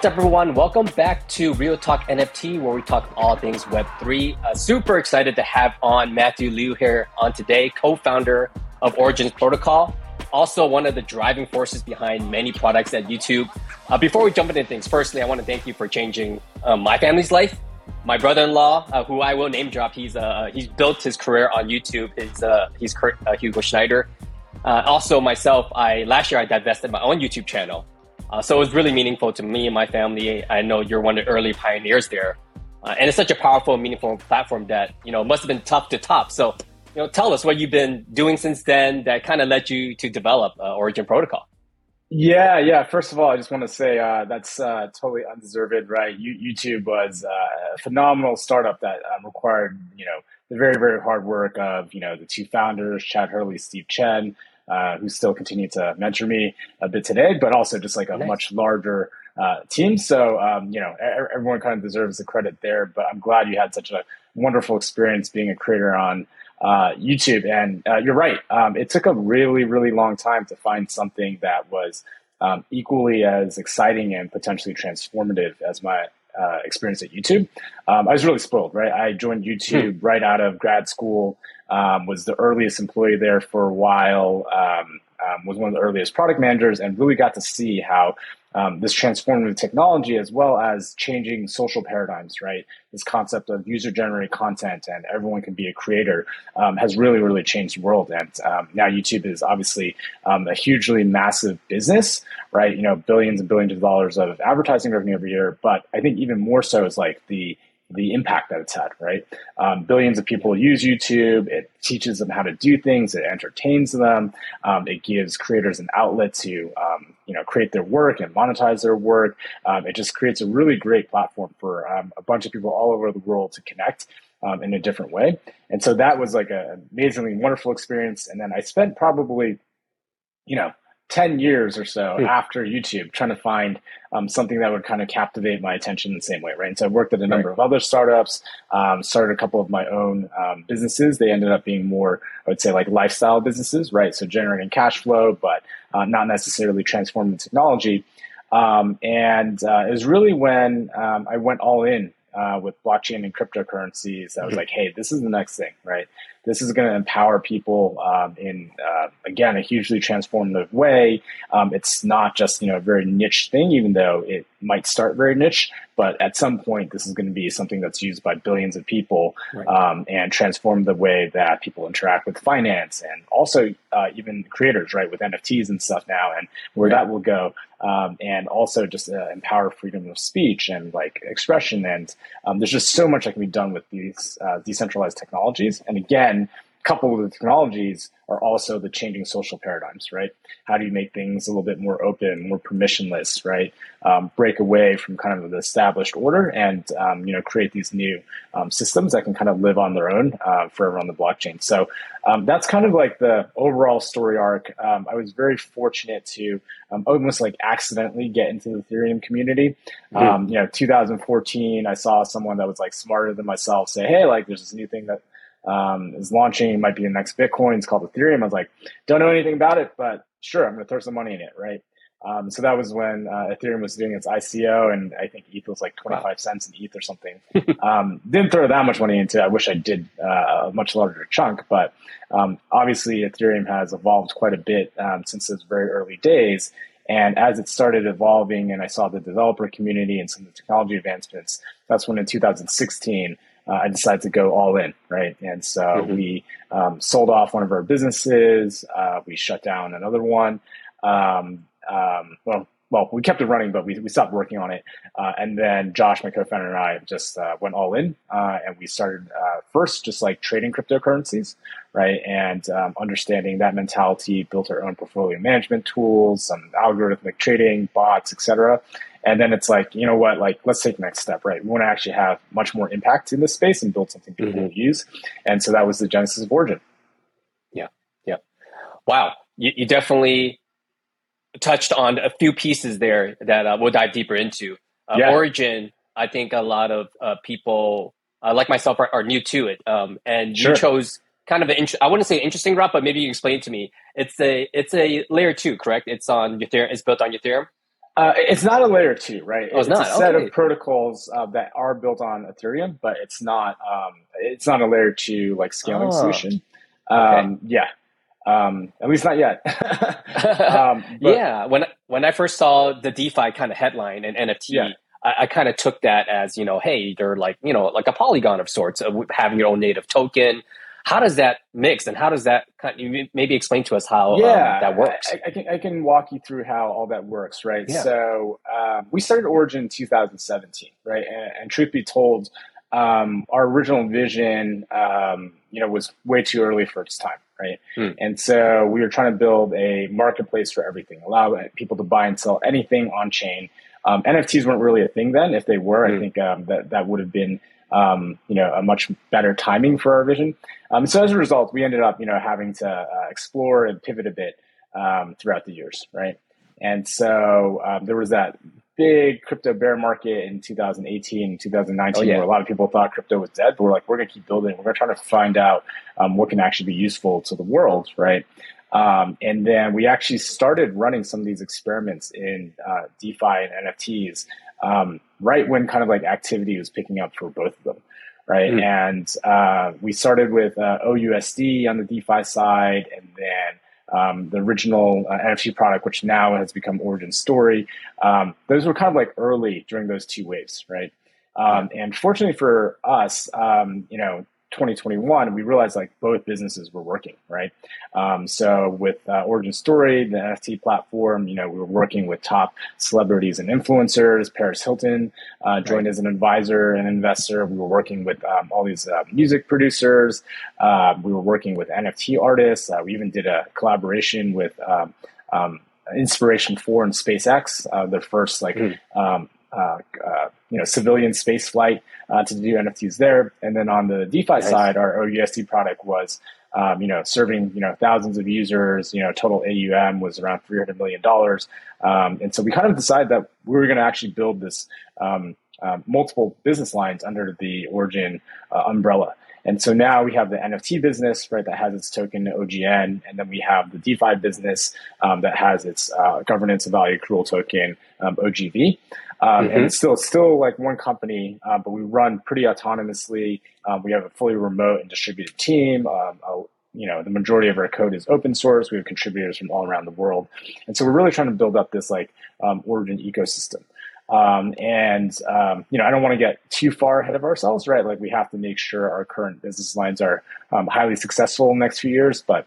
What's up, everyone? Welcome back to Real Talk NFT, where we talk all things Web3. Uh, super excited to have on Matthew Liu here on today, co founder of Origins Protocol, also one of the driving forces behind many products at YouTube. Uh, before we jump into things, firstly, I want to thank you for changing uh, my family's life. My brother-in-law, uh, who I will name drop, he's uh, he's built his career on YouTube. His, uh, he's Kurt, Hugo Schneider. also, myself, I last year I divested my own YouTube channel uh, so it was really meaningful to me and my family. I know you're one of the early pioneers there. Uh, and it's such a powerful, meaningful platform that, you know, must have been tough to top. So, you know, tell us what you've been doing since then that kind of led you to develop uh, Origin Protocol. Yeah, yeah. First of all, I just want to say uh, that's uh, totally undeserved, right? YouTube was uh, a phenomenal startup that um, required, you know, the very, very hard work of, you know, the two founders, Chad Hurley, Steve Chen, uh, who still continue to mentor me a bit today, but also just like a nice. much larger uh, team. So, um, you know, everyone kind of deserves the credit there, but I'm glad you had such a wonderful experience being a creator on uh, YouTube. And uh, you're right. Um, it took a really, really long time to find something that was um, equally as exciting and potentially transformative as my uh, experience at YouTube. Um, I was really spoiled, right? I joined YouTube hmm. right out of grad school um, was the earliest employee there for a while, um, um, was one of the earliest product managers, and really got to see how um, this transformative technology, as well as changing social paradigms, right? This concept of user generated content and everyone can be a creator um, has really, really changed the world. And um, now YouTube is obviously a hugely massive business, right? You know, billions and billions of dollars of advertising revenue every year. But I think even more so is like the the impact that it's had, right? Um, billions of people use YouTube. It teaches them how to do things. It entertains them. Um, it gives creators an outlet to, um, you know, create their work and monetize their work. Um, it just creates a really great platform for um, a bunch of people all over the world to connect um, in a different way. And so that was like an amazingly wonderful experience. And then I spent probably, you know, 10 years or so hmm. after YouTube trying to find um, something that would kind of captivate my attention the same way, right? And so I worked at a number right. of other startups, um, started a couple of my own um, businesses. They ended up being more, I would say, like lifestyle businesses, right? So generating cash flow, but uh, not necessarily transforming technology. Um, and uh, it was really when um, I went all in uh, with blockchain and cryptocurrencies. I was mm-hmm. like, hey, this is the next thing, right? This is going to empower people um, in, uh, again, a hugely transformative way. Um, it's not just, you know, a very niche thing, even though it might start very niche, but at some point, this is going to be something that's used by billions of people right. um, and transform the way that people interact with finance and also uh, even creators, right, with NFTs and stuff now, and where that will go. Um, and also just uh, empower freedom of speech and like expression. And um, there's just so much that can be done with these uh, decentralized technologies. And again, coupled with the technologies are also the changing social paradigms, right? How do you make things a little bit more open, more permissionless, right? Um, break away from kind of the established order and, um, you know, create these new um, systems that can kind of live on their own uh, forever on the blockchain. So um, that's kind of like the overall story arc. Um, I was very fortunate to um, almost like accidentally get into the Ethereum community. Mm-hmm. you know, 2014, I saw someone that was like smarter than myself say, hey, like there's this new thing that um, is launching. It might be the next Bitcoin. It's called Ethereum. I was like, don't know anything about it, but sure, I'm going to throw some money in it, right? Um, so that was when uh, Ethereum was doing its ICO, and I think ETH was like 25 wow. cents in ETH or something. um, didn't throw that much money into it. I wish I did uh, a much larger chunk, but um, obviously Ethereum has evolved quite a bit um, since those very early days. And as it started evolving, and I saw the developer community and some of the technology advancements, that's when in 2016 uh, I decided to go all in, right? And so mm-hmm. we um, sold off one of our businesses. Uh, we shut down another one. Um, um, well, well, we kept it running, but we, we stopped working on it. Uh, and then Josh, my co-founder, and I just uh, went all in, uh, and we started uh, first just like trading cryptocurrencies, right? And um, understanding that mentality, built our own portfolio management tools, some algorithmic trading, bots, etc. And then it's like, you know what, like, let's take the next step, right? We want to actually have much more impact in this space and build something people mm-hmm. will use. And so that was the genesis of Origin. Yeah. Yeah. Wow. You, you definitely touched on a few pieces there that uh, we'll dive deeper into. Uh, yeah. Origin, I think a lot of uh, people uh, like myself are, are, new to it. Um, and you sure. chose kind of an, int- I wouldn't say interesting route, but maybe you explain it to me. It's a, it's a layer two, correct? It's on your Ethereum, it's built on your Ethereum. Uh, it's not a layer two, right? Oh, it's, it's not. a set okay. of protocols uh, that are built on Ethereum, but it's not. Um, it's not a layer two like scaling Oh. solution. Um, Yeah, um, at least not yet. um, but- yeah, when when I first saw the DeFi kind of headline and NFT, Yeah. I, I kind of took that as you know, hey, they're like you know like a Polygon of sorts, of having your own native token. How does that mix, and how does that kind of, maybe explain to us how um, that works? I, I can I can walk you through how all that works, right? Yeah. So um, we started Origin in 2017, right? And, and truth be told, um, our original vision, um, you know, was way too early for its time, right? Hmm. And so we were trying to build a marketplace for everything, allow people to buy and sell anything on chain. Um, NFTs weren't really a thing then. If they were, I Hmm. think um, that that would have been um, you know a much better timing for our vision. Um, so as a result, we ended up you know having to uh, explore and pivot a bit um, throughout the years, right? And so um, there was that big crypto bear market in 2018, and 2019, Oh, yeah. where a lot of people thought crypto was dead. But we're like, we're going to keep building. We're going to try to find out um, what can actually be useful to the world, right? Um, and then we actually started running some of these experiments in uh, DeFi and NFTs um, right when kind of like activity was picking up for both of them, right? Mm. And uh, we started with uh, OUSD on the DeFi side, and then um, the original uh, NFT product, which now has become Origin Story. Um, those were kind of like early during those two waves, right? Um, and fortunately for us, um, you know, 2021, we realized like both businesses were working, right? Um, so with uh, Origin Story, the NFT platform, you know, we were working with top celebrities and influencers. Paris Hilton uh, joined as an advisor and investor. We were working with um, all these uh, music producers. Uh, we were working with NFT artists. Uh, we even did a collaboration with um, um, Inspiration Four and SpaceX, uh, their first like Mm. Uh, uh, you know civilian space flight uh, to do NFTs there. And then on the DeFi Nice. side, our OUSD product was um, you know serving you know thousands of users. You know total AUM was around three hundred million dollars. Um, and so we kind of decided that we were going to actually build this um, uh, multiple business lines under the Origin uh, umbrella. And so now we have the NFT business, right, that has its token OGN, and then we have the DeFi business um, that has its uh, governance and value accrual token um, OGV. Um, Mhm. And it's still still like one company, uh, but we run pretty autonomously. Um, we have a fully remote and distributed team. Um, uh, you know, the majority of our code is open source. We have contributors from all around the world, and so we're really trying to build up this like um, Origin ecosystem. Um, and um, you know, I don't want to get too far ahead of ourselves, right? Like we have to make sure our current business lines are um, highly successful in the next few years. But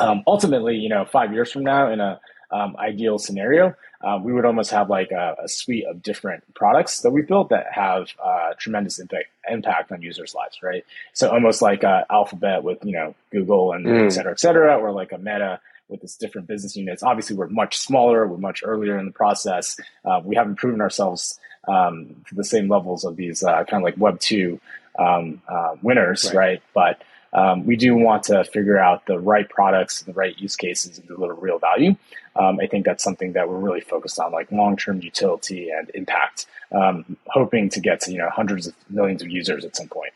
um, ultimately, you know, five years from now, in a um, ideal scenario, uh, we would almost have like a, a suite of different products that we built that have uh, tremendous impact impact on users' lives, right? So almost like a Alphabet with you know Google and Mm. et cetera, et cetera, or like a Meta with its different business units. Obviously, we're much smaller, we're much earlier in the process. Uh, we haven't proven ourselves um, to the same levels of these uh, kind of like Web two um, uh, winners, Right. right? But um, we do want to figure out the right products, the right use cases, and deliver real value. Um, I think that's something that we're really focused on, like long-term utility and impact, um, hoping to get to you know hundreds of millions of users at some point.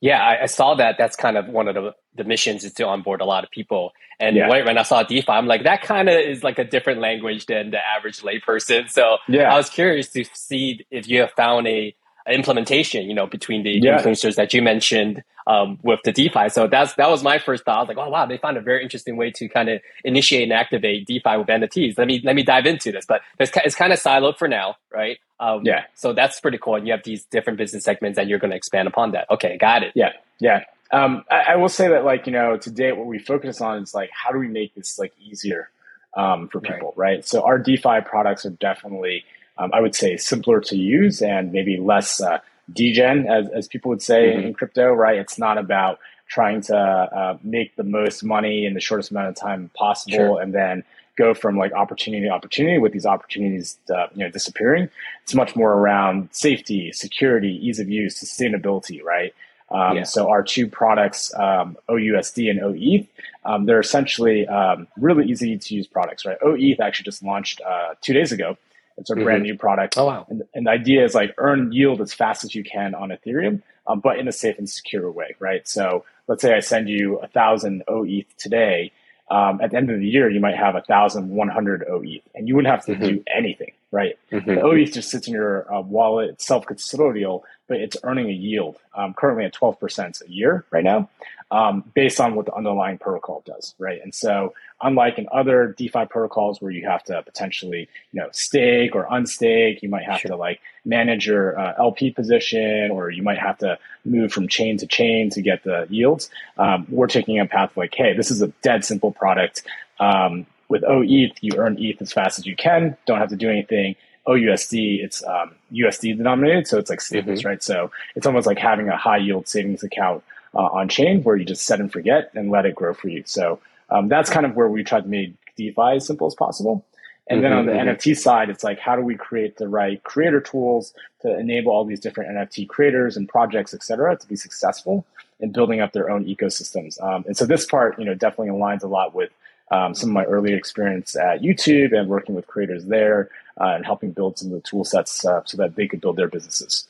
Yeah, I, I saw that. That's kind of one of the, the missions is to onboard a lot of people. And Yeah. when, I saw DeFi, I'm like, that kind of is like a different language than the average layperson. So Yeah. I was curious to see if you have found a implementation, you know, between the Yeah. influencers that you mentioned um, with the DeFi. So that's that was my first thought. I was like, oh wow, they found a very interesting way to kind of initiate and activate DeFi with NFTs. Let me let me dive into this. But it's, it's kind of siloed for now, right? Um, Yeah. So that's pretty cool. And you have these different business segments, and you're going to expand upon that. Okay, got it. Yeah, yeah. Um, I, I will say that, like you know, today what we focus on is like how do we make this like easier um, for Right. people, right. So our DeFi products are definitely, um, I would say, simpler to use and maybe less uh, degen, as as people would say Mhm. in crypto, right? It's not about trying to uh, make the most money in the shortest amount of time possible, Sure. and then go from like opportunity to opportunity with these opportunities uh, you know disappearing it's much more around safety security ease of use sustainability right um, Yeah. so our two products um, ousd and oeth um, they're essentially um, really easy to use products right oeth actually just launched uh, two days ago it's a Mhm. brand new product Oh wow. and, and the idea is like earn yield as fast as you can on Ethereum, um, but in a safe and secure way, right? So let's say I send you a thousand OETH today. Um, at the end of the year, you might have a thousand one hundred OETH, and you wouldn't have to Mhm. do anything, right? Mm-hmm. The OETH just sits in your uh, wallet, it's self custodial, but it's earning a yield um, currently at 12% a year right now, um, based on what the underlying protocol does, right? And so, unlike in other DeFi protocols where you have to potentially, you know, stake or unstake, you might have sure. to like manage your uh, LP position, or you might have to move from chain to chain to get the yields. Um, we're taking a path like, hey, this is a dead simple product. Um, with OETH, you earn ETH as fast as you can, don't have to do anything. OUSD, it's um, USD denominated, so it's like savings, mm-hmm. right? So it's almost like having a high yield savings account uh, on chain where you just set and forget and let it grow for you. So um, that's kind of where we tried to make DeFi as simple as possible. And mm-hmm, then on the mm-hmm. NFT side, it's like how do we create the right creator tools to enable all these different NFT creators and projects, et cetera, to be successful in building up their own ecosystems. Um, and so this part, you know, definitely aligns a lot with um, some of my early experience at YouTube and working with creators there uh, and helping build some of the tool sets uh, so that they could build their businesses.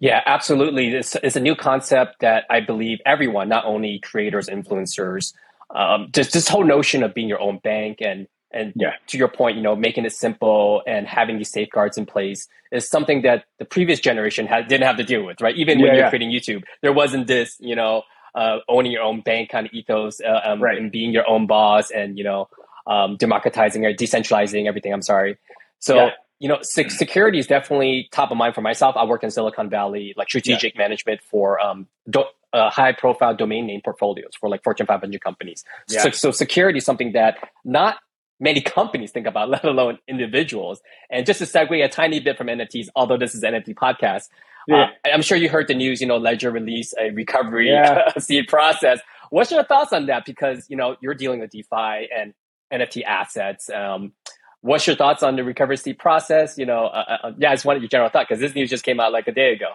Yeah, absolutely. This is a new concept that I believe everyone, not only creators, influencers, um, just this whole notion of being your own bank and and yeah. to your point, you know, making it simple and having these safeguards in place is something that the previous generation had, didn't have to deal with, right? Even yeah, when you're yeah. creating YouTube, there wasn't this, you know, uh, owning your own bank kind of ethos uh, um, right. and being your own boss and you know um, democratizing or decentralizing everything. I'm sorry. So yeah. you know, sec- security is definitely top of mind for myself. I work in Silicon Valley, like strategic management for um, do- uh, high profile domain name portfolios for like Fortune 500 companies. Yeah. So, so security is something that not many companies think about, let alone individuals. And just to segue a tiny bit from NFTs, although this is NFT podcast, yeah. Uh, I'm sure you heard the news. You know, Ledger released a recovery yeah. seed process. What's your thoughts on that? Because you know you're dealing with DeFi and NFT assets. Um, what's your thoughts on the recovery seed process? You know, uh, uh, uh yeah, I just wanted your general thought because this news just came out like a day ago.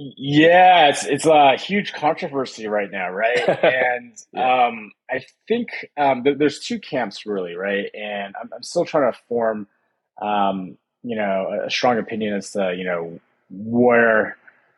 Yeah, it's it's a huge controversy right now, right? and yeah. um, I think um, th- there's two camps really, right? And I'm, I'm still trying to form, um, you know, a strong opinion as to you know where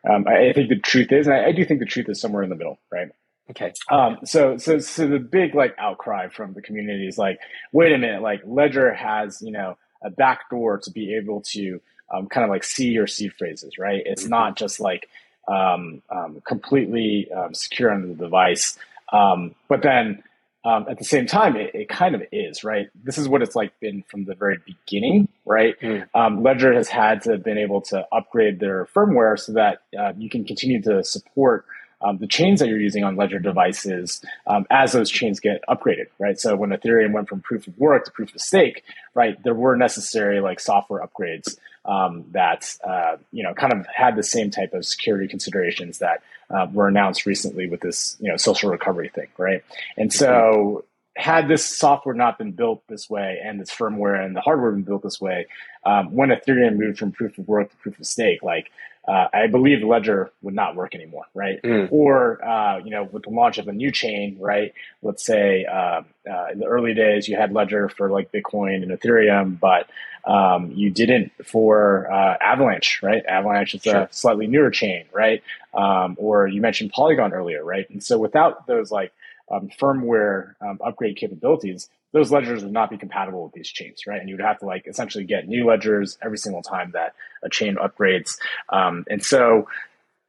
um, I, think the truth is, and I, I, do think the truth is somewhere in the middle, right? Okay. Um, so, so, so the big like outcry from the community is like, wait a minute, like Ledger has, you know, a backdoor to be able to um, kind of like see your seed phrases, right? It's mm-hmm. not just like um, um, completely um, secure on the device. Um, but then um, at the same time, it, it, kind of is, right? This is what it's like been from the very beginning, right? Mm. Um, Ledger has had to have been able to upgrade their firmware so that uh, you can continue to support um, the chains that you're using on Ledger devices um, as those chains get upgraded, right? So when Ethereum went from proof of work to proof of stake, right, there were necessary like software upgrades um, that uh, you know kind of had the same type of security considerations that uh, were announced recently with this you know social recovery thing, right? And so. Mm-hmm. Had this software not been built this way, and this firmware and the hardware been built this way, um, when Ethereum moved from proof of work to proof of stake, like uh, I believe Ledger would not work anymore, right? Mm. Or uh, you know, with the launch of a new chain, right? Let's say uh, uh in the early days you had Ledger for like Bitcoin and Ethereum, but um, you didn't for uh, Avalanche, right? Avalanche is sure. a slightly newer chain, right? Um, or you mentioned Polygon earlier, right? And so without those like um, firmware um, upgrade capabilities, those ledgers would not be compatible with these chains, right? And you would have to like essentially get new ledgers every single time that a chain upgrades. Um, and so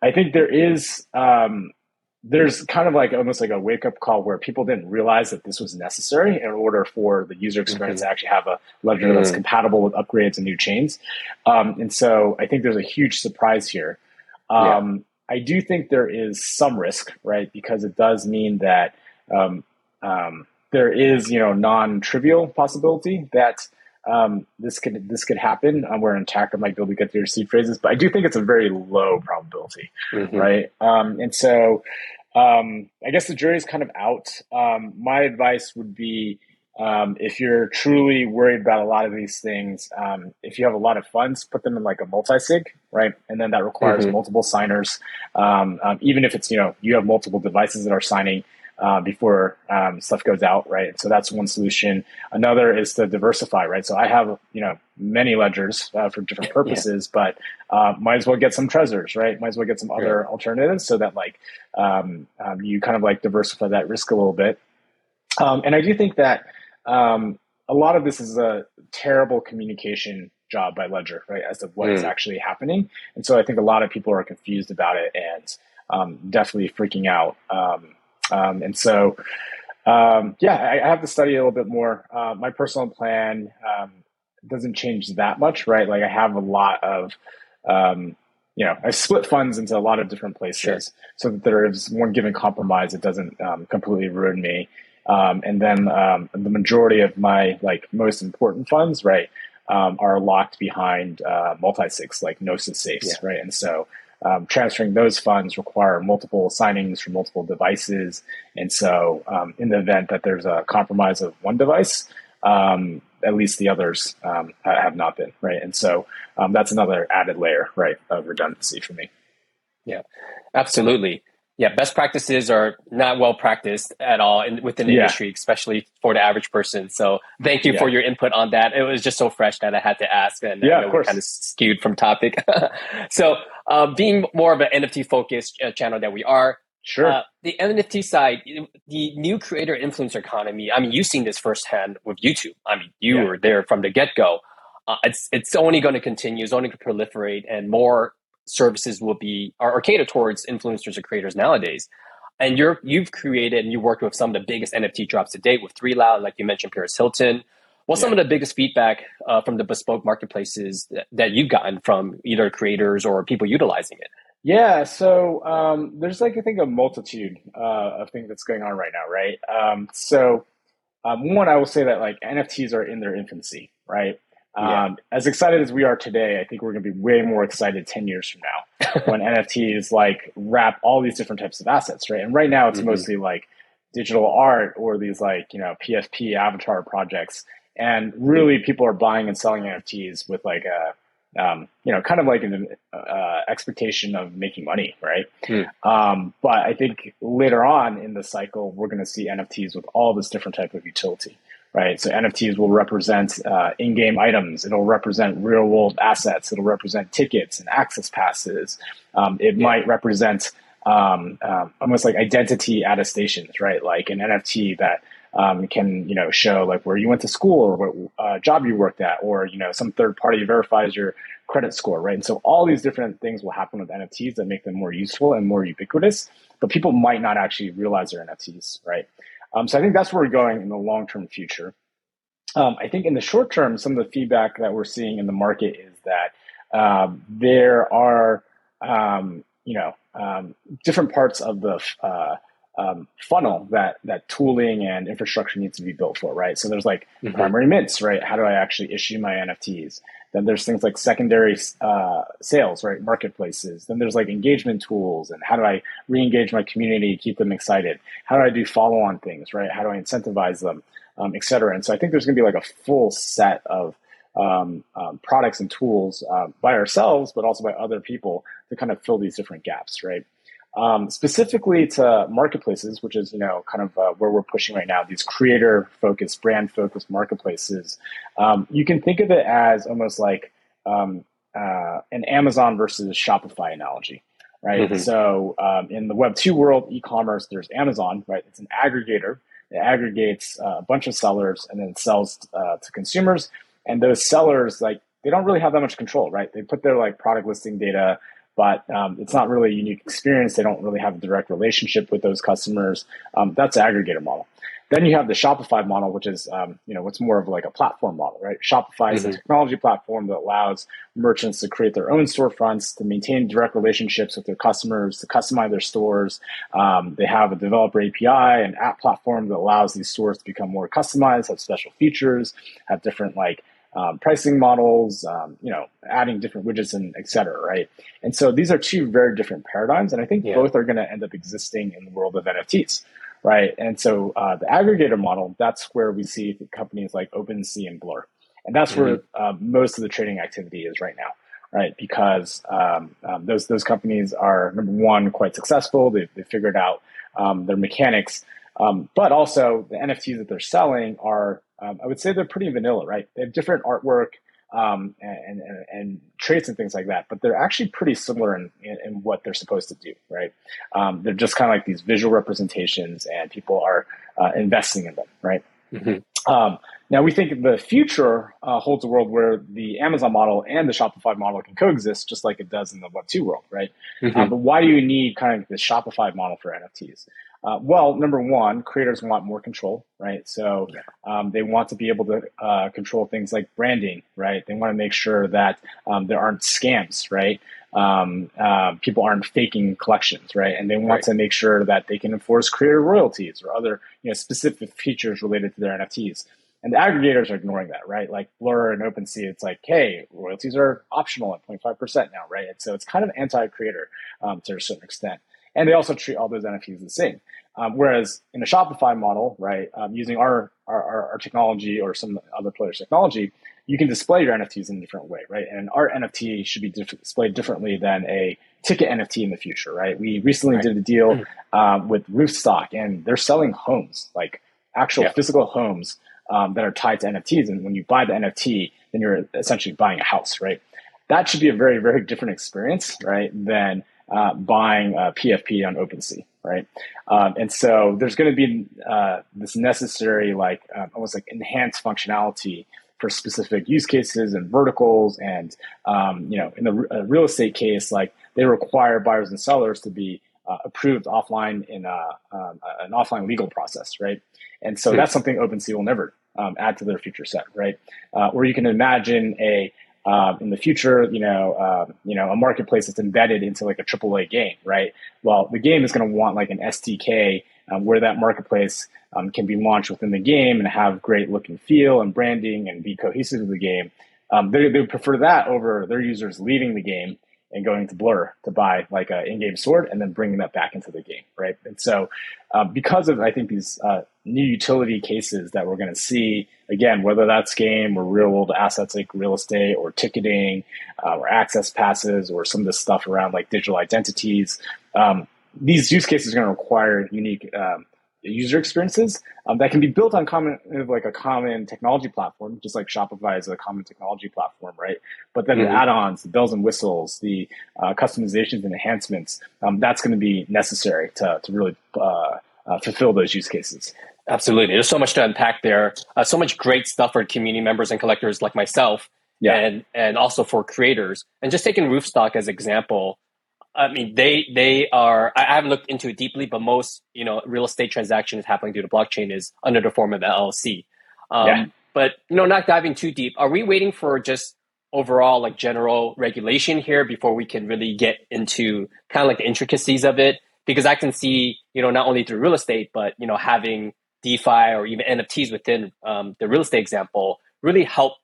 I think there is um, there's kind of like almost like a wake up call where people didn't realize that this was necessary in order for the user experience mm-hmm. to actually have a ledger mm-hmm. that's compatible with upgrades and new chains. Um, and so I think there's a huge surprise here. Um, yeah. I do think there is some risk, right? Because it does mean that um, um there is, you know, non-trivial possibility that um, this could this could happen um, where an attacker might be able to get their seed phrases, but I do think it's a very low probability, mm-hmm. right? Um, and so um, I guess the jury's kind of out. Um, my advice would be um, if you're truly worried about a lot of these things, um, if you have a lot of funds, put them in like a multi-sig, right? And then that requires mm-hmm. multiple signers. Um, um, even if it's, you know, you have multiple devices that are signing, uh, before um, stuff goes out, right? So that's one solution. Another is to diversify, right? So I have you know many ledgers uh, for different purposes, yeah. but uh, might as well get some Trezors, right? Might as well get some other alternatives so that like um, um, you kind of like diversify that risk a little bit. Um, and I do think that um, a lot of this is a terrible communication job by Ledger, right, as to what mm. is actually happening. And so I think a lot of people are confused about it and um, definitely freaking out. Um, um, and so, um, yeah, I, I, have to study a little bit more. Uh, my personal plan um, doesn't change that much, right? Like I have a lot of, um, you know, I split funds into a lot of different places sure. so that there is one given compromise. It doesn't completely ruin me. Um, and then um, the majority of my like most important funds, right, um, are locked behind uh, multi-sigs like Gnosis safes, yeah. right? And so um, transferring those funds require multiple signings from multiple devices. And so um, in the event that there's a compromise of one device, um, at least the others have not been, right? And so that's another added layer, right, of redundancy for me. Yeah, absolutely yeah, best practices are not well practiced at all in, within the yeah. industry, especially for the average person. So thank you yeah. for your input on that. It was just so fresh that I had to ask, and yeah, I know kind of skewed from topic. so uh, being more of an NFT focused uh, channel that we are, Sure. Uh, the NFT side, the new creator influencer economy. I mean, you've seen this firsthand with YouTube. I mean, you yeah. were there from the get go. Uh, it's it's only going to continue. It's only going to proliferate, and more services will be are, are catered towards influencers or creators nowadays. And you're you've created and you worked with some of the biggest NFT drops to date with 3LAU, like you mentioned, Paris Hilton. What's yeah. some of the biggest feedback uh, from the bespoke marketplaces that, that, you've gotten from either creators or people utilizing it? Yeah, so um, there's like I think a multitude uh, of things that's going on right now, right? Um, so um, one, I will say that like NFTs are in their infancy, right? Yeah. Um, as excited as we are today, I think we're going to be way more excited 10 years from now when NFTs like wrap all these different types of assets, right? And right now it's mm-hmm. mostly like digital art or these like, you know, PFP avatar projects. And really people are buying and selling NFTs with like a, um, you know, kind of like an uh, expectation of making money, right? Mm. Um, but I think later on in the cycle, we're going to see NFTs with all this different type of utility right? So NFTs will represent uh, in-game items. It'll represent real-world assets. It'll represent tickets and access passes. Um, it yeah. might represent um, um, almost like identity attestations, right? Like an NFT that um, can you know show like where you went to school or what uh, job you worked at, or you know some third party verifies your credit score, right? And so all these different things will happen with NFTs that make them more useful and more ubiquitous, but people might not actually realize they're NFTs, right? Um, so I think that's where we're going in the long term future. Um, I think in the short term, some of the feedback that we're seeing in the market is that um, there are, um, you know, um, different parts of the uh, um, funnel that that tooling and infrastructure needs to be built for, right? So there's like mm-hmm. primary mints, right? How do I actually issue my NFTs? Then there's things like secondary uh, sales, right? Marketplaces. Then there's like engagement tools and how do I re-engage my community, keep them excited? How do I do follow-on things, right? How do I incentivize them, um, et cetera? And so I think there's going to be like a full set of um, um, products and tools uh, by ourselves, but also by other people to kind of fill these different gaps, right? Um, specifically to marketplaces, which is you know kind of uh, where we're pushing right now. These creator-focused, brand-focused marketplaces. Um, you can think of it as almost like um, uh, an Amazon versus Shopify analogy, right? Mm-hmm. So um, in the Web two world, e-commerce, there's Amazon, right? It's an aggregator. It aggregates uh, a bunch of sellers and then sells uh, to consumers. And those sellers, like, they don't really have that much control, right? They put their like product listing data but um, it's not really a unique experience. They don't really have a direct relationship with those customers. Um, that's the aggregator model. Then you have the Shopify model, which is um, you know what's more of like a platform model, right? Shopify is mm-hmm. a technology platform that allows merchants to create their own storefronts, to maintain direct relationships with their customers, to customize their stores. Um, they have a developer API and app platform that allows these stores to become more customized, have special features, have different like um, pricing models, um, you know, adding different widgets and et cetera, right? And so these are two very different paradigms, and I think yeah. both are going to end up existing in the world of NFTs, right? And so uh, the aggregator model, that's where we see companies like OpenSea and Blur, and that's mm-hmm. where uh, most of the trading activity is right now, right? Because um, um, those those companies are number one quite successful. They've, they figured out um, their mechanics, um, but also the NFTs that they're selling are um, I would say they're pretty vanilla, right? They have different artwork um, and, and, and, traits and things like that, but they're actually pretty similar in, in, in what they're supposed to do, right? Um, they're just kind of like these visual representations, and people are uh, investing in them, right? Mm-hmm. Um, Now, we think the future uh, holds a world where the Amazon model and the Shopify model can coexist just like it does in the Web2 world, right? Mm-hmm. Uh, but why do you need kind of the Shopify model for NFTs? Uh, well, number one, creators want more control, right? So um, they want to be able to uh, control things like branding, right? They want to make sure that um, there aren't scams, right? Um, uh, people aren't faking collections, right? And they want right. to make sure that they can enforce creator royalties or other you know, specific features related to their NFTs. And the aggregators are ignoring that, right? Like Blur and OpenSea, it's like, hey, royalties are optional at 0.5% now, right? And so it's kind of anti-creator um, to a certain extent. And they also treat all those NFTs the same. Um, whereas in a Shopify model, right, um, using our, our, our technology or some other players' technology, you can display your NFTs in a different way, right? And our NFT should be diff- displayed differently than a ticket NFT in the future, right? We recently right. did a deal mm-hmm. um, with Roofstock, and they're selling homes, like actual yeah. physical homes um, that are tied to NFTs. And when you buy the NFT, then you're essentially buying a house, right? That should be a very, very different experience, right, than uh, buying a PFP on OpenSea, right? Um, and so there's going to be uh, this necessary, like uh, almost like enhanced functionality for specific use cases and verticals. And um, you know, in the uh, real estate case, like they require buyers and sellers to be uh, approved offline in a, um, an offline legal process, right? And so that's something OpenSea will never um, add to their feature set, right? Uh, or you can imagine a uh, in the future, you know, uh, you know, a marketplace that's embedded into like a AAA game, right? Well, the game is going to want like an SDK um, where that marketplace um, can be launched within the game and have great look and feel and branding and be cohesive to the game. Um, they, they would prefer that over their users leaving the game and going to Blur to buy like an in-game sword and then bringing that back into the game, right? And so, uh, because of I think these uh, new utility cases that we're going to see again, whether that's game or real world assets like real estate or ticketing uh, or access passes or some of the stuff around like digital identities, um, these use cases are going to require unique um, user experiences um, that can be built on common like a common technology platform, just like Shopify is a common technology platform, right? But then mm-hmm. the add-ons, the bells and whistles, the uh, customizations and enhancements, um, that's going to be necessary to to really uh, uh, fulfill those use cases. Absolutely, there's so much to unpack there. Uh, so much great stuff for community members and collectors like myself, yeah. and and also for creators. And just taking Roofstock as example, I mean, they they are. I haven't looked into it deeply, but most you know real estate transactions happening through the blockchain is under the form of LLC. Um, yeah. But you know, not diving too deep. Are we waiting for just overall like general regulation here before we can really get into kind of like the intricacies of it? Because I can see you know not only through real estate, but you know having DeFi or even NFTs within um, the real estate example really help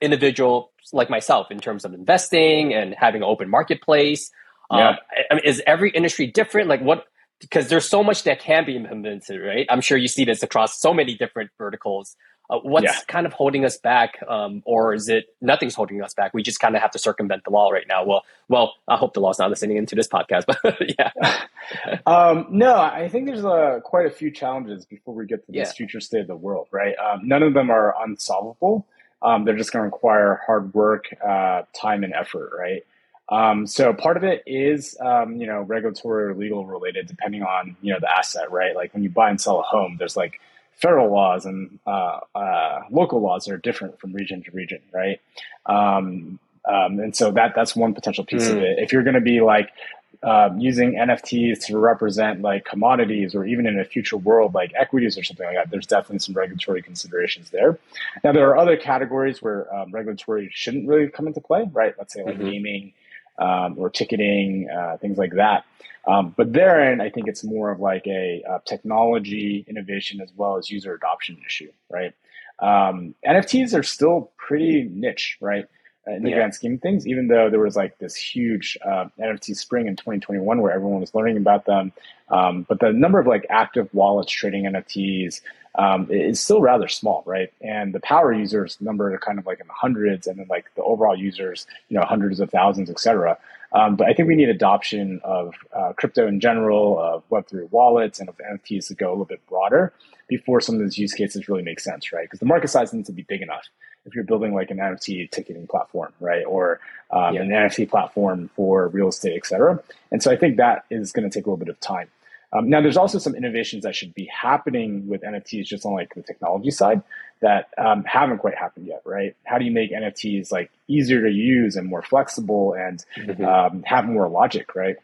individuals like myself in terms of investing and having an open marketplace. Yeah. Um, I mean, is every industry different? Like what? Because there's so much that can be implemented, right? I'm sure you see this across so many different verticals. Uh, what's yeah. kind of holding us back, um, or is it nothing's holding us back? We just kind of have to circumvent the law right now. Well, well, I hope the law's not listening into this podcast, but yeah. um, no, I think there's uh, quite a few challenges before we get to this yeah. future state of the world, right? Um, none of them are unsolvable. Um, they're just going to require hard work, uh, time, and effort, right? Um, so part of it is, um, you know, regulatory or legal related, depending on, you know, the asset, right? Like when you buy and sell a home, there's like federal laws and uh, uh, local laws that are different from region to region, right? Um, um and so that that's one potential piece mm. of it. If you're going to be like uh, using NFTs to represent like commodities or even in a future world like equities or something like that, there's definitely some regulatory considerations there. Now, there are other categories where um, regulatory shouldn't really come into play, right? Let's say like mm-hmm. gaming um, or ticketing, uh, things like that. Um, but therein, I think it's more of like a, a, technology innovation as well as user adoption issue, right? Um, NFTs are still pretty niche, right? In the yeah. grand scheme of things, even though there was like this huge uh, NFT spring in 2021 where everyone was learning about them, um, but the number of like active wallets trading NFTs, um, is still rather small, right? And the power users number are kind of like in the hundreds, and then like the overall users, you know, hundreds of thousands, et cetera. Um, but I think we need adoption of uh, crypto in general, of Web3 wallets, and of NFTs to go a little bit broader before some of these use cases really make sense, right? Because the market size needs to be big enough if you're building like an NFT ticketing platform, right? Or um, yeah. an NFT platform for real estate, et cetera. And so I think that is going to take a little bit of time. Um, now, there's also some innovations that should be happening with NFTs just on like the technology side. that um, haven't quite happened yet, right? How do you make NFTs like easier to use and more flexible and mm-hmm. um, have more logic, right?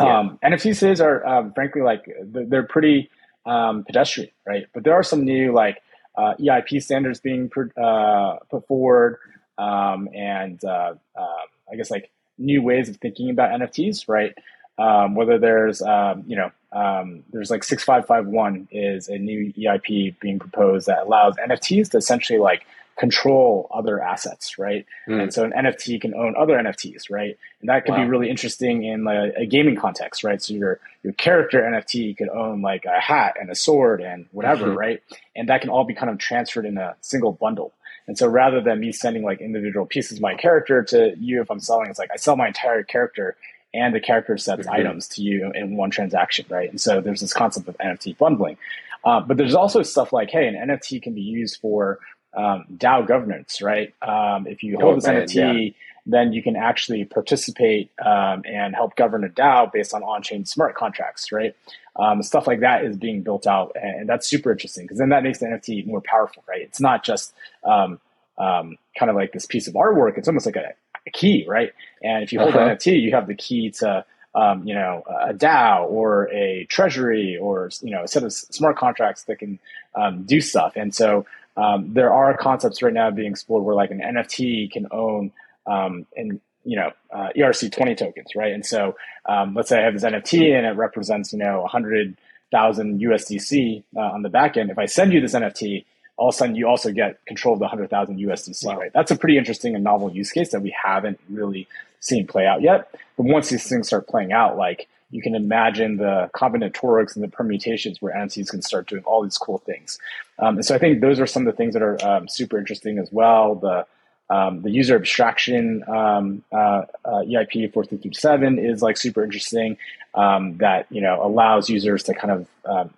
Yeah. Um, NFTs are um, frankly like they're pretty um, pedestrian, right? But there are some new like uh, EIP standards being uh, put forward, um, and uh, uh, I guess like new ways of thinking about NFTs, right? Um, whether there's um, you know um, there's like 6551 is a new EIP being proposed that allows NFTs to essentially like control other assets, right? Mm. And so an NFT can own other NFTs, right? And that could wow. be really interesting in like a gaming context, right? So your your character NFT could own like a hat and a sword and whatever, mm-hmm. right? And that can all be kind of transferred in a single bundle. And so rather than me sending like individual pieces of my character to you if I'm selling, it's like I sell my entire character and the character sets mm-hmm. items to you in one transaction, right? And so there's this concept of NFT bundling. Uh, but there's also stuff like, hey, an NFT can be used for um, DAO governance, right? Um, if you hold oh, this man, NFT, yeah. then you can actually participate um, and help govern a DAO based on on-chain smart contracts, right? Um, stuff like that is being built out, and, that's super interesting because then that makes the NFT more powerful, right? It's not just um, um, kind of like this piece of artwork; it's almost like a, a key, right? And if you hold uh-huh. an NFT, you have the key to um, you know, a DAO or a treasury or, you know, a set of smart contracts that can um, do stuff. And so um, there are concepts right now being explored where like an NFT can own um, and you know uh, ERC20 tokens, right? And so um, let's say I have this NFT and it represents you know 100,000 USDC uh, on the back end. If I send you this NFT, all of a sudden you also get control of the 100,000 USDC, wow. right? That's a pretty interesting and novel use case that we haven't really seen play out yet. But once these things start playing out, like you can imagine the combinatorics and the permutations where NFTs can start doing all these cool things. Um, and so I think those are some of the things that are um, super interesting as well. The um, the user abstraction um, uh, uh, EIP 4337 is like super interesting. Um, that you know allows users to kind of um,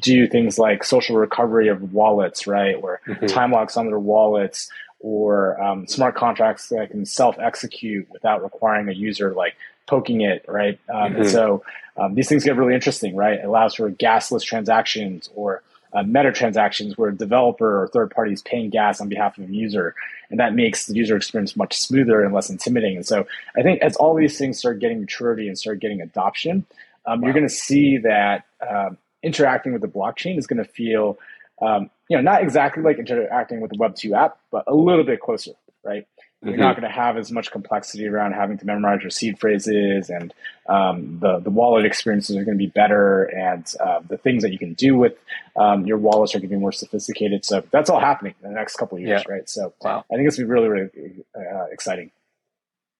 do things like social recovery of wallets, right? Or mm-hmm. time locks on their wallets, or um, smart contracts that can self execute without requiring a user like poking it, right? Um, mm-hmm. And so um, these things get really interesting, right? It allows for gasless transactions or uh, meta transactions where a developer or third party is paying gas on behalf of a user. And that makes the user experience much smoother and less intimidating. And so I think as all these things start getting maturity and start getting adoption, um, wow. you're going to see that um, interacting with the blockchain is going to feel, um, you know, not exactly like interacting with the Web2 app, but a little bit closer, right? You're mm-hmm. not going to have as much complexity around having to memorize your seed phrases, and um, the the wallet experiences are going to be better, and uh, the things that you can do with um, your wallets are going to be more sophisticated. So that's all happening in the next couple of years, yeah. right? So wow. I think it's going to be really, really uh, exciting.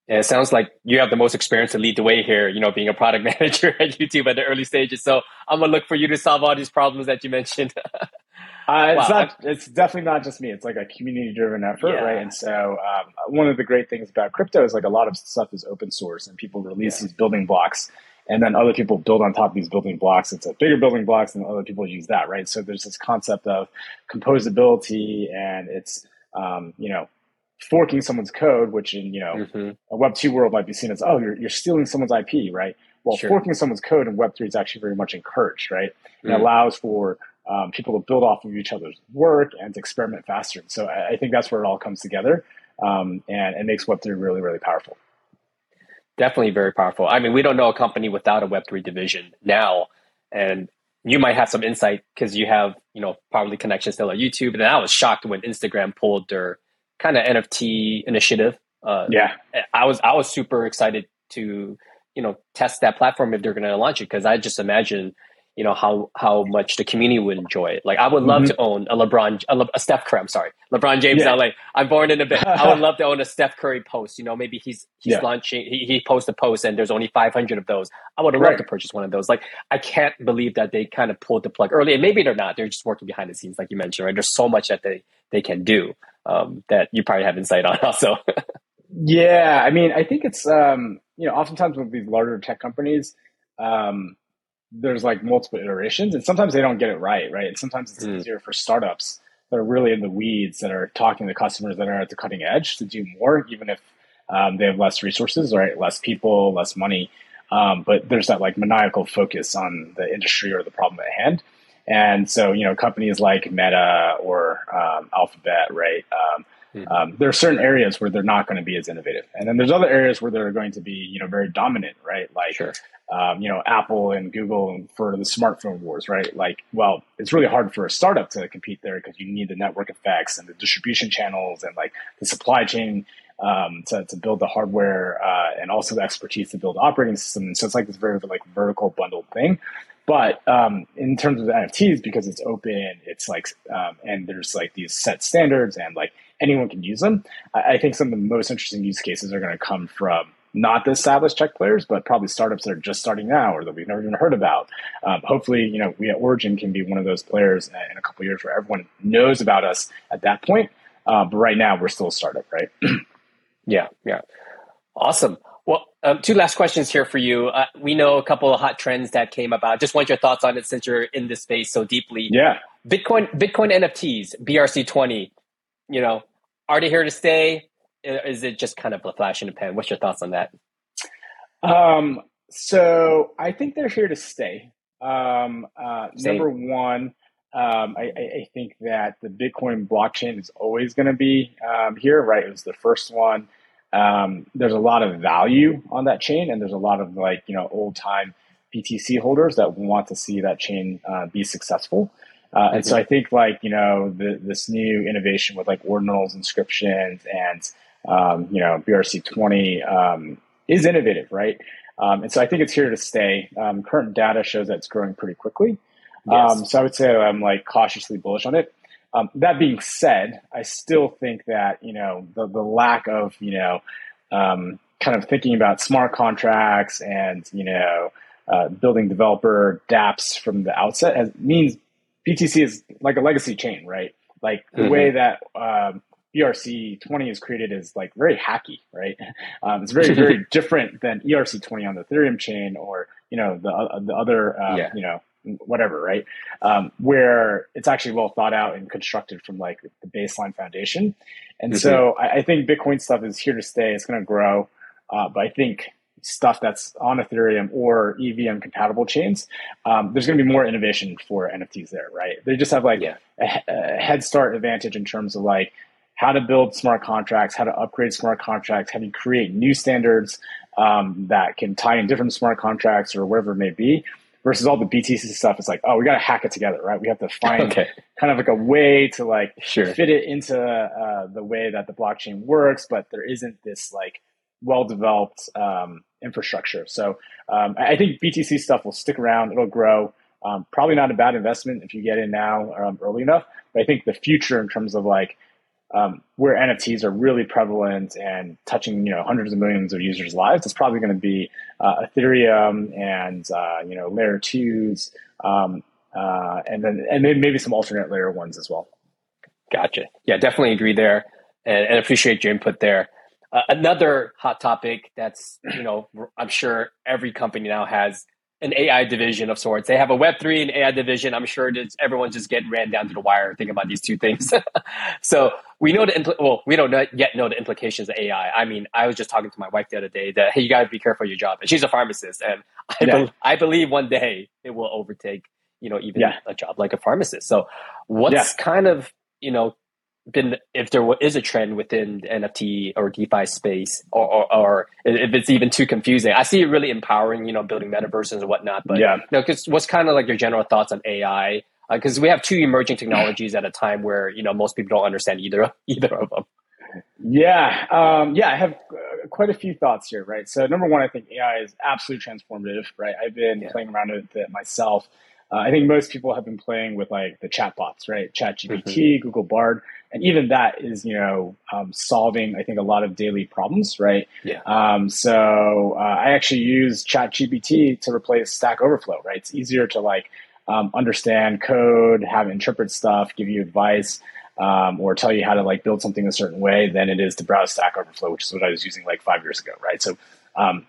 And it sounds like you have the most experience to lead the way here, you know, being a product manager at YouTube at the early stages. So I'm gonna look for you to solve all these problems that you mentioned. Uh, it's not. It's definitely not just me. It's like a community-driven effort, yeah. right? And so, um, one of the great things about crypto is like a lot of stuff is open source, and people release yeah. these building blocks, and then other people build on top of these building blocks. It's a bigger building blocks, and other people use that, right? So there's this concept of composability, and it's um, you know forking someone's code, which in you know mm-hmm. a Web two world might be seen as oh you're you're stealing someone's IP, right? Well, sure. forking someone's code in Web three is actually very much encouraged, right? Mm-hmm. It allows for um, people to build off of each other's work and to experiment faster. So I, I think that's where it all comes together, um, and it makes Web3 really, really powerful. Definitely very powerful. I mean, we don't know a company without a Web3 division now, and you might have some insight because you have, you know, probably connections to like YouTube. And I was shocked when Instagram pulled their kind of NFT initiative. Uh, yeah, I was I was super excited to you know test that platform if they're going to launch it because I just imagine you know how how much the community would enjoy it. Like I would love mm-hmm. to own a LeBron, a, Le, a, Steph Curry. I'm sorry, LeBron James. Yeah. LA. I'm born in a bit. I would love to own a Steph Curry post. You know, maybe he's he's yeah. launching. He, he posts a post and there's only 500 of those. I would right. loved to purchase one of those. Like I can't believe that they kind of pulled the plug early. And maybe they're not. They're just working behind the scenes, like you mentioned. Right? There's so much that they they can do um, that you probably have insight on also. yeah, I mean, I think it's um, you know, oftentimes with these larger tech companies. Um, there's like multiple iterations and sometimes they don't get it right right and sometimes it's mm. easier for startups that are really in the weeds that are talking to customers that are at the cutting edge to do more even if um, they have less resources right less people less money um, but there's that like maniacal focus on the industry or the problem at hand And so, you know, companies like Meta or um, Alphabet, right? Um. Um, there are certain areas where they're not going to be as innovative, and then there's other areas where they're going to be, you know, very dominant, right? Like, sure. um, you know, Apple and Google for the smartphone wars, right? Like, well, it's really hard for a startup to compete there because you need the network effects and the distribution channels and like the supply chain um, to, to build the hardware uh, and also the expertise to build operating systems. So it's like this very like vertical bundled thing. But um, in terms of the NFTs, because it's open, it's like, um, and there's like these set standards and like anyone can use them. I, I think some of the most interesting use cases are going to come from not the established tech players, but probably startups that are just starting now or that we've never even heard about. Um, hopefully, you know, we at Origin can be one of those players in a couple years where everyone knows about us at that point. Uh, but right now, we're still a startup, right? yeah, yeah. Awesome. Well, um, two last questions here for you. Uh, we know a couple of hot trends that came about. Just want your thoughts on it since you're in this space so deeply. Yeah. Bitcoin, Bitcoin NFTs, BRC20. You know, are they here to stay? Is it just kind of a flash in the pan? What's your thoughts on that? Um, so I think they're here to stay. Um, uh, number one, um, I, I, think that the Bitcoin blockchain is always going to be um, here, right? It was the first one um, there's a lot of value on that chain, and there's a lot of like you know old time BTC holders that want to see that chain uh, be successful. Uh, and so I think like you know the, this new innovation with like ordinals, inscriptions, and um, you know BRC20 um, is innovative, right? Um, and so I think it's here to stay. Um, current data shows that it's growing pretty quickly. Yes. Um, so I would say I'm like cautiously bullish on it. Um, that being said, I still think that you know the the lack of you know um, kind of thinking about smart contracts and you know uh, building developer DApps from the outset has, means BTC is like a legacy chain, right? Like the mm-hmm. way that um, ERC twenty is created is like very hacky, right? Um, it's very very different than ERC twenty on the Ethereum chain or you know the uh, the other uh, yeah. you know whatever, right? Um, where it's actually well thought out and constructed from like the baseline foundation. And mm-hmm. so I, I, think Bitcoin stuff is here to stay. It's going to grow, uh, but I think stuff that's on Ethereum or EVM compatible chains, um, there's going to be more innovation for NFTs there, right? They just have like yeah. a, a head start advantage in terms of like how to build smart contracts, how to upgrade smart contracts, how to create new standards um, that can tie in different smart contracts or whatever it may be versus all the BTC stuff. It's like, oh, we got to hack it together, right? We have to find okay. kind of like a way to like sure. fit it into uh, the way that the blockchain works, but there isn't this like well developed um, infrastructure. So um, I think BTC stuff will stick around. It'll grow. Um, probably not a bad investment if you get in now um, early enough. But I think the future in terms of like um, where NFTs are really prevalent and touching you know hundreds of millions of users' lives, it's probably going to be uh, Ethereum and uh, you know layer twos, um, uh, and then and then maybe some alternate layer ones as well. Gotcha. Yeah, definitely agree there, and, and appreciate your input there. Uh, another hot topic that's you know I'm sure every company now has an AI division of sorts. They have a Web three and AI division. I'm sure it's, everyone's just getting ran down to the wire thinking about these two things. so we know the impl- well, we don't know, yet know the implications of AI. I mean, I was just talking to my wife the other day that hey, you got to be careful of your job, and she's a pharmacist, and I, yeah. be- I believe one day it will overtake you know even yeah. a job like a pharmacist. So what's yeah. kind of you know been if there is a trend within the NFT or DeFi space, or, or, or, if it's even too confusing. I see it really empowering, you know, building metaverses and whatnot. But yeah, you know, cause what's kind of like your general thoughts on AI? Because uh, we have two emerging technologies at a time where you know most people don't understand either either of them. Yeah, um, yeah, I have uh, quite a few thoughts here, right? So number one, I think AI is absolutely transformative, right? I've been yeah. playing around with it myself. Uh, I think most people have been playing with like the chatbots, right? ChatGPT, mm-hmm. Google Bard, and even that is you know um, solving I think a lot of daily problems, right? Yeah. Um, so uh, I actually use ChatGPT to replace Stack Overflow, right? It's easier to like um, understand code, have interpret stuff, give you advice. Um, or tell you how to like build something a certain way than it is to browse Stack Overflow, which is what I was using like five years ago, right? So um,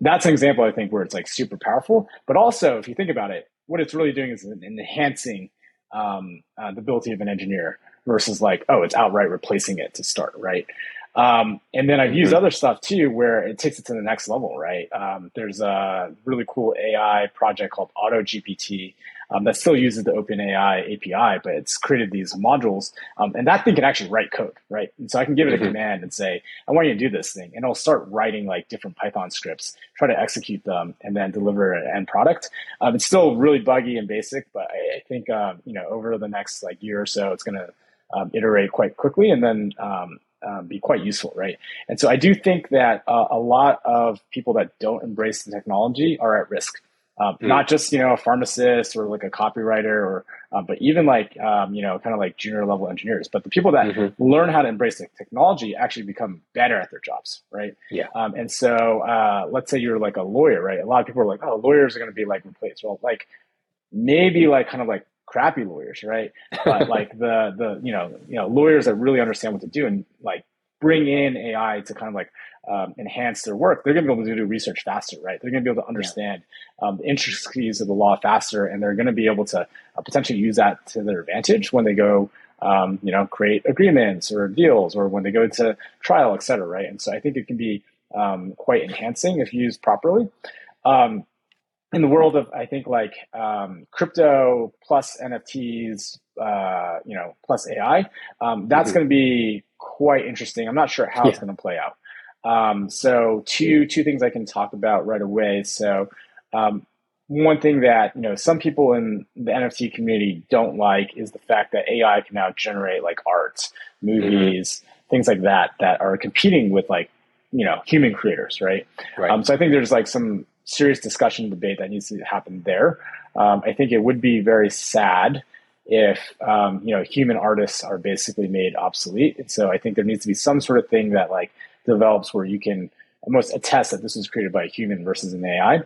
that's an example I think where it's like super powerful. But also, if you think about it, what it's really doing is enhancing um, uh, the ability of an engineer versus like, oh, it's outright replacing it to start, right? Um, and then I've mm-hmm. used other stuff too where it takes it to the next level, right? Um, there's a really cool AI project called AutoGPT um, that still uses the OpenAI API, but it's created these modules, um, and that thing can actually write code, right? And so I can give it mm-hmm. a command and say, I want you to do this thing, and it'll start writing like different Python scripts, try to execute them, and then deliver an end product. Um, it's still really buggy and basic, but I, I think um, you know over the next like year or so, it's going to um, iterate quite quickly, and then um, um, be quite useful, right? And so I do think that uh, a lot of people that don't embrace the technology are at risk. Um, mm. Not just you know a pharmacist or like a copywriter, or uh, but even like um, you know kind of like junior level engineers. But the people that mm-hmm. learn how to embrace the technology actually become better at their jobs, right? Yeah. Um, and so uh, let's say you're like a lawyer, right? A lot of people are like, oh, lawyers are going to be like replaced. Well, like maybe like kind of like crappy lawyers, right? But like the the you know you know lawyers that really understand what to do and like bring in AI to kind of like um, enhance their work, they're going to be able to do research faster, right? They're going to be able to understand yeah. um, the intricacies of the law faster, and they're going to be able to uh, potentially use that to their advantage when they go, um, you know, create agreements or deals, or when they go to trial, et cetera, right? And so I think it can be um, quite enhancing if used properly. Um, in the world of I think like um, crypto plus NFTs, uh, you know, plus AI, um, that's mm-hmm. going to be quite interesting. I'm not sure how yeah. it's going to play out. Um, so two two things I can talk about right away. So um, one thing that you know some people in the NFT community don't like is the fact that AI can now generate like art, movies, mm-hmm. things like that that are competing with like you know human creators, right? right. Um, so I think there's like some serious discussion debate that needs to happen there. Um, I think it would be very sad if um, you know human artists are basically made obsolete. And so I think there needs to be some sort of thing that like develops where you can almost attest that this was created by a human versus an AI.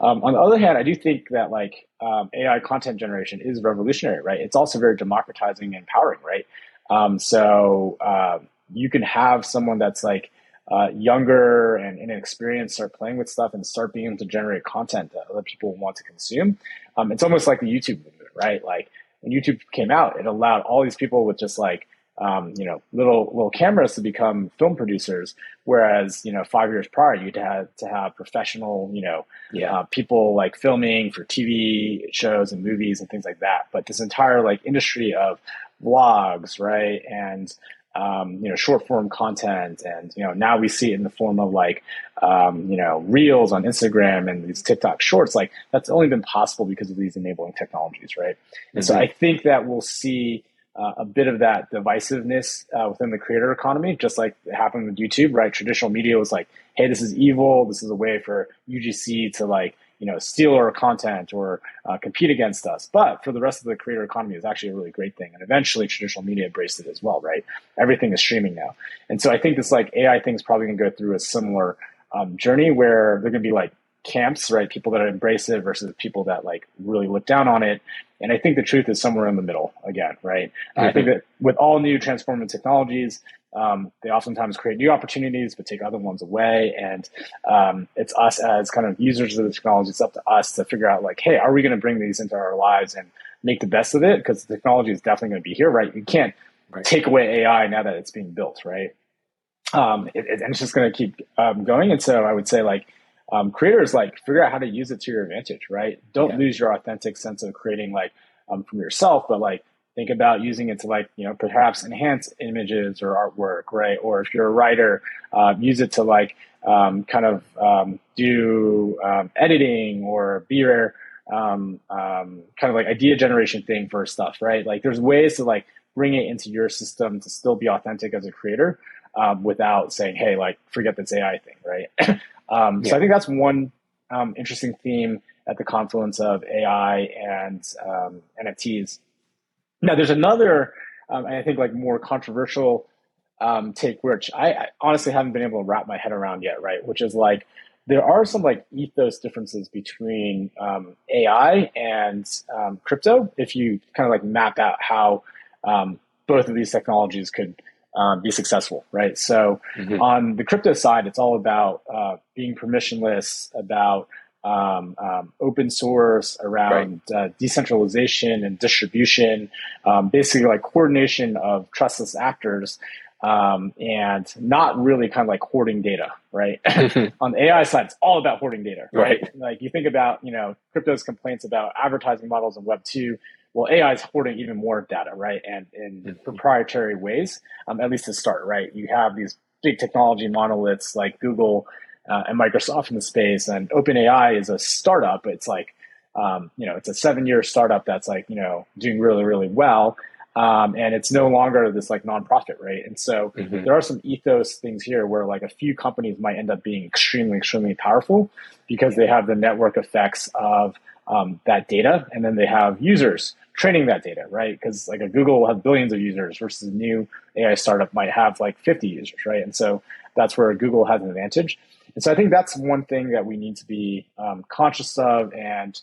Um, on the other hand, I do think that like um, AI content generation is revolutionary, right? It's also very democratizing and empowering, right? Um, so uh, you can have someone that's like uh, younger and inexperienced start playing with stuff and start being able to generate content that other people want to consume. Um, it's almost like the YouTube movement, right? Like when YouTube came out, it allowed all these people with just like um, you know little little cameras to become film producers, whereas you know five years prior you'd have to have professional you know yeah. uh, people like filming for TV shows and movies and things like that. But this entire like industry of vlogs, right, and um, you know, short form content. And, you know, now we see it in the form of like, um, you know, reels on Instagram and these TikTok shorts. Like that's only been possible because of these enabling technologies, right? Mm-hmm. And so mm-hmm. I think that we'll see uh, a bit of that divisiveness uh, within the creator economy, just like happened with YouTube, right? Traditional media was like, hey, this is evil. This is a way for UGC to like, you know, steal our content or uh, compete against us. But for the rest of the creator economy, it's actually a really great thing. And eventually, traditional media embraced it as well, right? Everything is streaming now, and so I think this like AI thing is probably going to go through a similar um, journey where they're going to be like camps, right? People that embrace it versus people that like really look down on it. And I think the truth is somewhere in the middle again, right? Mm-hmm. I think that with all new transformative technologies, um, they oftentimes create new opportunities but take other ones away. And um, it's us as kind of users of the technology, it's up to us to figure out like, hey, are we going to bring these into our lives and make the best of it? Because the technology is definitely going to be here, right? You can't right. take away AI now that it's being built, right? Um, it, it, and it's just going to keep um, going. And so I would say like, um, creators like figure out how to use it to your advantage, right? Don't yeah. lose your authentic sense of creating like um, from yourself, but like think about using it to like you know perhaps enhance images or artwork right or if you're a writer uh, use it to like um, kind of um, do um, editing or be your um, um, kind of like idea generation thing for stuff right like there's ways to like bring it into your system to still be authentic as a creator um, without saying hey like forget this ai thing right yeah. so i think that's one interesting theme at the confluence of ai and nfts now, there's another, um, I think, like more controversial um, take, which I, I, honestly haven't been able to wrap my head around yet, right? Which is like there are some like ethos differences between um, AI and um, crypto. If you kind of like map out how um, both of these technologies could um, be successful, right? So mm-hmm. on the crypto side, it's all about uh, being permissionless, about um, um, open source, around right. uh, decentralization and distribution, um, basically like coordination of trustless actors. um, and not really kind of like hoarding data, right? On the AI side, it's all about hoarding data, right? right? Like you think about, you know, crypto's complaints about advertising models in Web two. Well, AI is hoarding even more data, right? And in mm-hmm. proprietary ways, um, at least to start, right? You have these big technology monoliths like Google uh, and Microsoft in the space, and OpenAI is a startup. It's like, um, you know, it's a seven year startup that's like, you know, doing really, really well. Um, and it's no longer this like nonprofit, right? And so mm-hmm. there are some ethos things here where like a few companies might end up being extremely, extremely powerful because they have the network effects of um, that data, and then they have users training that data, right? Because like a Google will have billions of users versus a new AI startup might have like 50 users, right? And so that's where Google has an advantage. And so I think that's one thing that we need to be um, conscious of and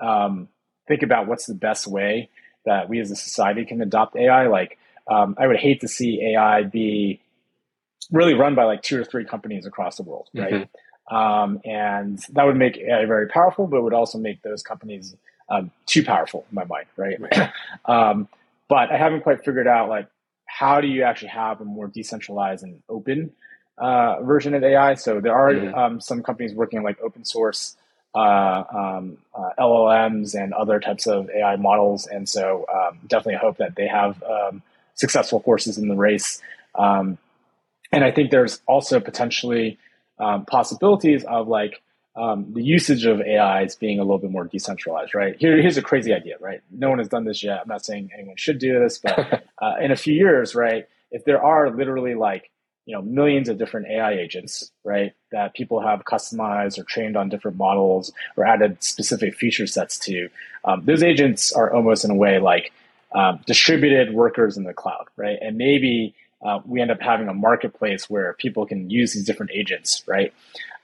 um, think about what's the best way that we as a society can adopt AI. Like, um, I would hate to see AI be really run by like two or three companies across the world, right? Mm-hmm. Um, and that would make AI very powerful, but it would also make those companies um, too powerful in my mind, right? um, but I haven't quite figured out like how do you actually have a more decentralized and open uh, version of AI. So there are mm-hmm. um, some companies working on like open source uh, um, uh, LLMs and other types of AI models. And so um, definitely hope that they have um, successful horses in the race. Um, and I think there's also potentially um, possibilities of like um, the usage of AIs being a little bit more decentralized, right? Here, here's a crazy idea, right? No one has done this yet. I'm not saying anyone should do this, but uh, in a few years, right, if there are literally like you know millions of different AI agents, right? That people have customized or trained on different models or added specific feature sets to. Um, those agents are almost in a way like um, distributed workers in the cloud, right? And maybe uh, we end up having a marketplace where people can use these different agents, right?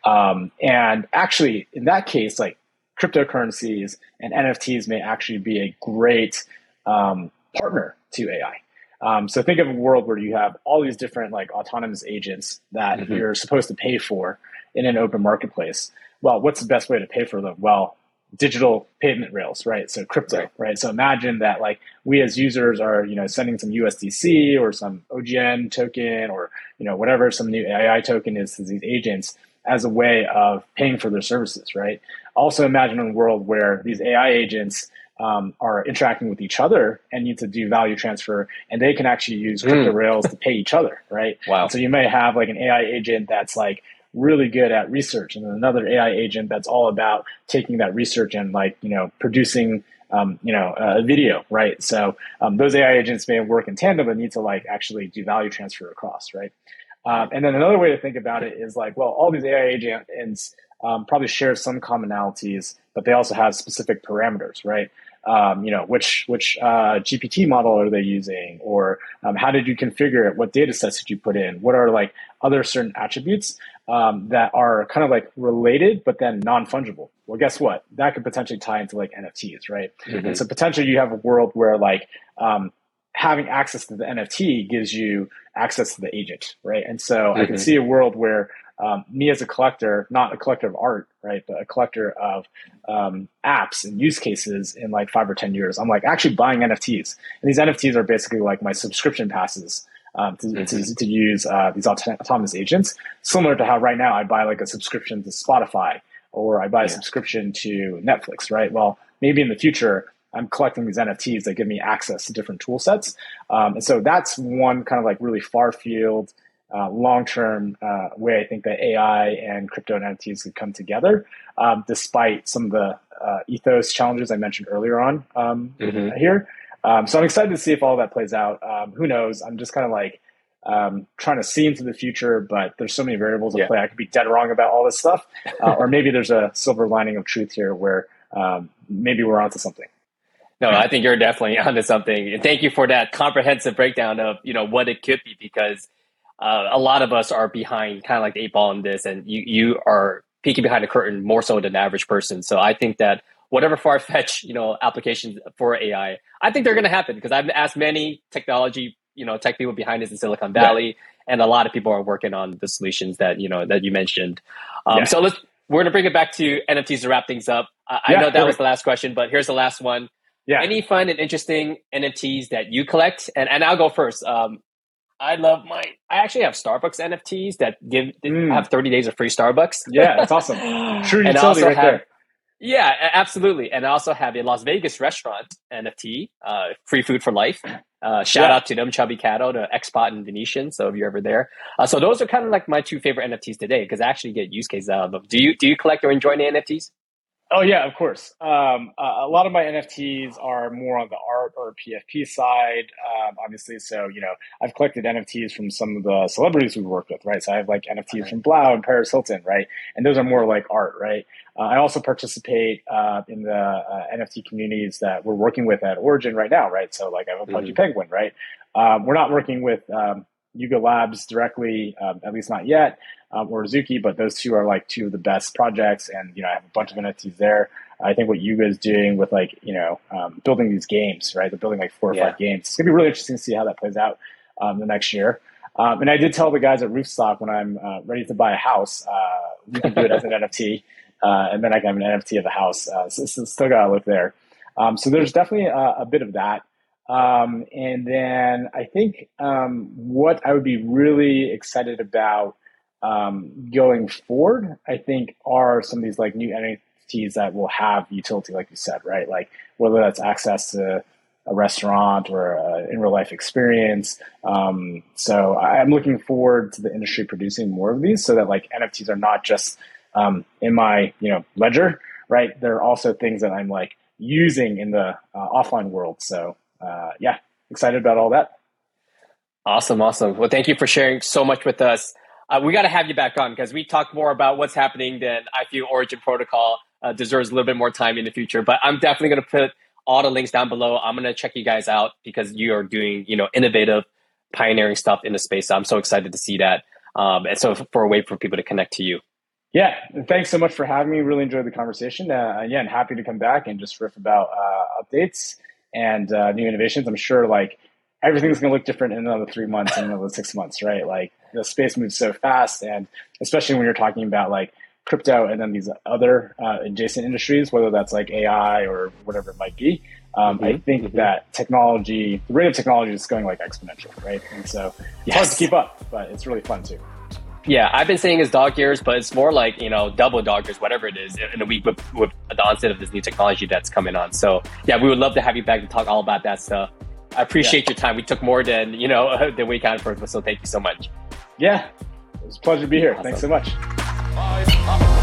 Um, and actually, in that case, like cryptocurrencies and NFTs may actually be a great um, partner to AI um, so think of a world where you have all these different like autonomous agents that mm-hmm. you're supposed to pay for in an open marketplace. Well, what's the best way to pay for them? Well, digital payment rails, right? So crypto, right. right? So imagine that like we as users are, you know, sending some USDC or some OGN token or, you know, whatever some new AI token is to these agents as a way of paying for their services, right? Also imagine a world where these AI agents um, are interacting with each other and need to do value transfer, and they can actually use mm. crypto rails to pay each other, right? Wow. And so you may have like an AI agent that's like really good at research, and then another AI agent that's all about taking that research and like you know producing um, you know a video, right? So um, those AI agents may work in tandem, but need to like actually do value transfer across, right? Um, and then another way to think about it is like, well, all these AI agents um, probably share some commonalities, but they also have specific parameters, right? um, you know, which which uh, GPT model are they using, or um, how did you configure it? What data sets did you put in? What are like other certain attributes um, that are kind of like related but then non fungible? Well, guess what? That could potentially tie into like NFTs, right? Mm-hmm. And so potentially you have a world where like um, having access to the NFT gives you access to the agent, right? And so mm-hmm. I can mm-hmm. see a world where um, me as a collector, not a collector of art, right, but a collector of um, apps and use cases in like five or 10 years, I'm like actually buying NFTs. And these NFTs are basically like my subscription passes um, to, mm-hmm. to, to, use uh, these auto- autonomous agents, similar to how right now I buy like a subscription to Spotify or I buy a subscription to Netflix, right? Well, maybe in the future, I'm collecting these NFTs that give me access to different tool sets. Um, and so that's one kind of like really far field uh, long term uh, way I think that AI and crypto and NFTs could come together, um, despite some of the uh, ethos challenges I mentioned earlier on um, mm-hmm. here. Um, so I'm excited to see if all that plays out. Um, who knows? I'm just kind of like um, trying to see into the future, but there's so many variables at yeah. play. I could be dead wrong about all this stuff, uh, or maybe there's a silver lining of truth here where um, maybe we're onto something. No, I think you're definitely onto something. And thank you for that comprehensive breakdown of you know what it could be because uh, a lot of us are behind kind of like the eight ball in this, and you you are peeking behind the curtain more so than the average person. So I think that whatever far fetched you know applications for AI, I think they're going to happen because I've asked many technology you know tech people behind us in Silicon Valley, yeah. and a lot of people are working on the solutions that you know that you mentioned. Um, yeah. So let's we're going to bring it back to NFTs to wrap things up. I, yeah, I know that was the last question, but here's the last one. Yeah. Any fun and interesting NFTs that you collect? And and I'll go first. Um, I love my. I actually have Starbucks NFTs that give mm. have 30 days of free Starbucks. Yeah, that's awesome. True utility right have, there. Yeah, absolutely. And I also have a Las Vegas restaurant NFT, uh, free food for life. Uh, shout yeah. out to them, Chubby Cattle, the Xpot and Venetian. So if you're ever there, uh, so those are kind of like my two favorite NFTs today because I actually get use cases out of them. Do you do you collect or enjoy any NFTs? Oh yeah, of course. Um, uh, a lot of my NFTs are more on the art or PFP side, um, obviously. So you know, I've collected NFTs from some of the celebrities we've worked with, right? So I have like NFTs right. from 3LAU and Paris Hilton, right? And those are more like art, right? Uh, I also participate uh, in the uh, NFT communities that we're working with at Origin right now, right? So like I have a Pudgy mm-hmm. Penguin, right? Um, we're not working with um, Yuga Labs directly, um, at least not yet, um, or Azuki, but those two are like two of the best projects. And, you know, I have a bunch of NFTs there. I think what Yuga is doing with like, you know, um, building these games, right? They're building like four or yeah. five games. It's going to be really interesting to see how that plays out um, the next year. Um, and I did tell the guys at Roofstock when I'm uh, ready to buy a house, uh, we can do it as an NFT. Uh, and then I can have an NFT of the house. Uh, so, so still got to look there. Um, so there's definitely a, a bit of that. Um, and then I think um, what I would be really excited about um, going forward, I think, are some of these like new NFTs that will have utility, like you said, right? Like whether that's access to a restaurant or an in real life experience. Um, so I'm looking forward to the industry producing more of these, so that like NFTs are not just um, in my you know ledger, right? They're also things that I'm like using in the uh, offline world. So uh, yeah, excited about all that. Awesome, awesome. Well, thank you for sharing so much with us. Uh, we got to have you back on because we talk more about what's happening than I feel Origin Protocol uh, deserves a little bit more time in the future. But I'm definitely going to put all the links down below. I'm going to check you guys out because you are doing, you know, innovative, pioneering stuff in the space. So I'm so excited to see that. Um, and so for a way for people to connect to you. Yeah, thanks so much for having me. Really enjoyed the conversation. Uh, again, happy to come back and just riff about uh, updates and uh, new innovations. I'm sure like everything's going to look different in another three months and another six months, right? Like the space moves so fast, and especially when you're talking about like crypto and then these other uh, adjacent industries, whether that's like AI or whatever it might be. Um, mm-hmm. I think mm-hmm. that technology, the rate of technology is going like exponential, right? And so it's yes. hard to keep up, but it's really fun too. Yeah, I've been saying it's dog years, but it's more like you know double dog years, whatever it is, in a week with, with the onset of this new technology that's coming on. So yeah, we would love to have you back to talk all about that stuff. I appreciate yeah. your time. We took more than you know than we can for, so thank you so much. Yeah, it was a pleasure to be here. Awesome. Thanks so much.